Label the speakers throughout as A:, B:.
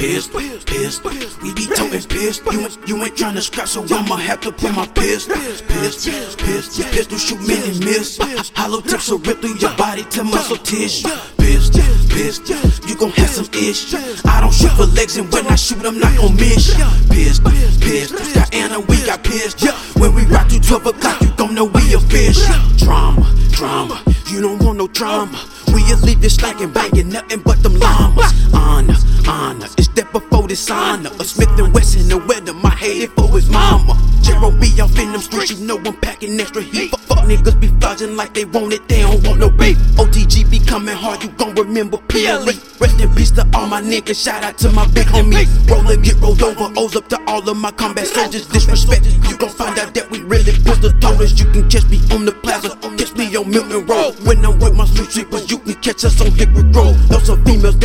A: pissed, pissed. We be toting pissed. You ain't, you ain't tryna scrap, so I'ma have to put my pissed, pissed, pissed. Pistol, shoot many miss. Hollow tips will rip through your body to muscle tissue. Pissed, pissed. You gon' have some ish. I don't shoot for legs, and when I shoot, I'm not gon' miss. Pissed, pissed. Diana, we got pissed. When we rock to 12 o'clock, you gon' know we a fish. Drama, drama. You don't want no drama. We'll leave you stinking, banging nothing but them llamas. Honor, honor. It's that before dishonor. A Smith and Wesson, the weather, my hated for his mama. Jero be off in them streets, you know I'm packing extra heat. Fuck, fuck niggas be flogging like they want it, they don't want no beef. OTG be coming hard, you gon' remember PLE. Rest in peace to all my niggas, shout out to my big homies. Rollin', get rolled over, O's up to all of my combat soldiers. Disrespect, you gon' find out that we really pistol toters. You can catch me on the plaza, catch me on Milton Road. When I'm with my street sweepers, you can catch us on Hickory Grove. Those are females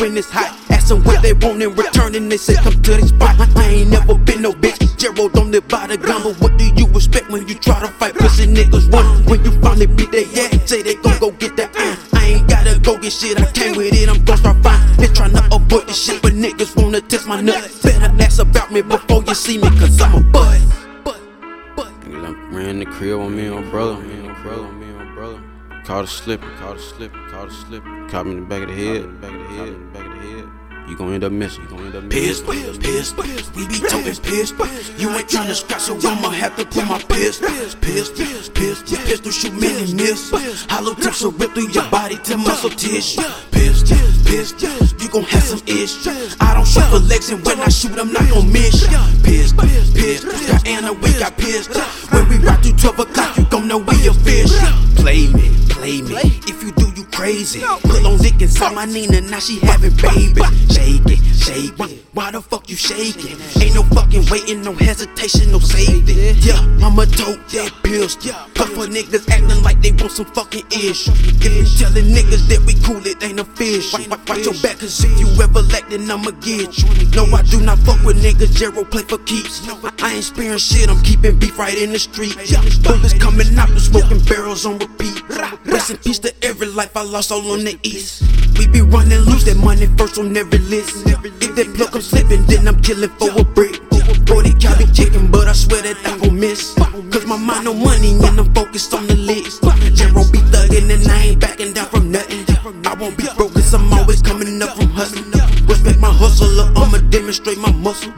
A: when it's hot. Ask them what they want in return, and they say come to this spot. I ain't never been no bitch. Gerald by the gun, but what do you expect when you try to fight pussy niggas? One, when you finally beat their ass, say they gon' go get that iron. I ain't gotta go get shit, I came with it, I'm gon' start fine. They tryna avoid this shit, but niggas wanna test my nuts. Better ask about me before you see me, cause I'm a bud.
B: Nigga, I ran the crib on me and my brother, me and my brother, me and my brother. Caught a slipping, caught a slipping, caught a slipping. Caught me in the back of the head, back of the head, back of the head. You gon' end up missing, you gon' end up missing.
A: Pissed, pissed, we be toting pissed. You ain't tryna scratch, so I'ma have to put my piss. pissed, pissed, pissed. Your pistol shoot many miss. Hollow tips will rip through your body to muscle tissue. Pissed, pissed, you gon' have some ish. I don't shoot for legs, and when I shoot, I'm not gon' miss. Pissed, pissed, Diana, we got pissed. When we rock through 12 o'clock, you gon' know we a fish. Play me, play me. If you do, you crazy. Put on dick inside my Nina, now she having babies. Shake it, shake it. Why the fuck you shaking? Ain't no fucking waiting, no hesitation, no safety. Yeah, I'ma tote that pills. Couple niggas acting like they want some fucking ish. If you telling niggas that we cool, it ain't a fish. Watch, your back, cause if you ever lack, then I'ma get you. No, I do not fuck with niggas, Jero play for keeps. I ain't sparing shit, I'm keeping beef right in the street. Bullets coming out, the smoking barrels on repeat. Rest in peace to every life I lost all on the east. We be running loose, that money first on every list. If that plug I'm slipping, then I'm killing for a brick. 40 cal be kicking, but I swear that I gon' miss. Cause my mind on money and I'm focused on the list. Jero be thuggin' and I ain't backing down from nothing. I won't be broke cause I'm always coming up from hustling. Respect my hustle, or I'ma demonstrate my muscle.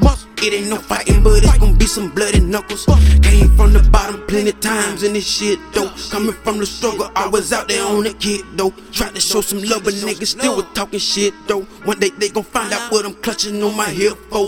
A: It ain't no fighting, but it's gon' be some blood and knuckles. Came from the bottom plenty times and this shit though. Coming from the struggle, I was out there on the kid though. Tried to show some love, but niggas still was talking shit though. One day they gon' find out what I'm clutching on my hip for.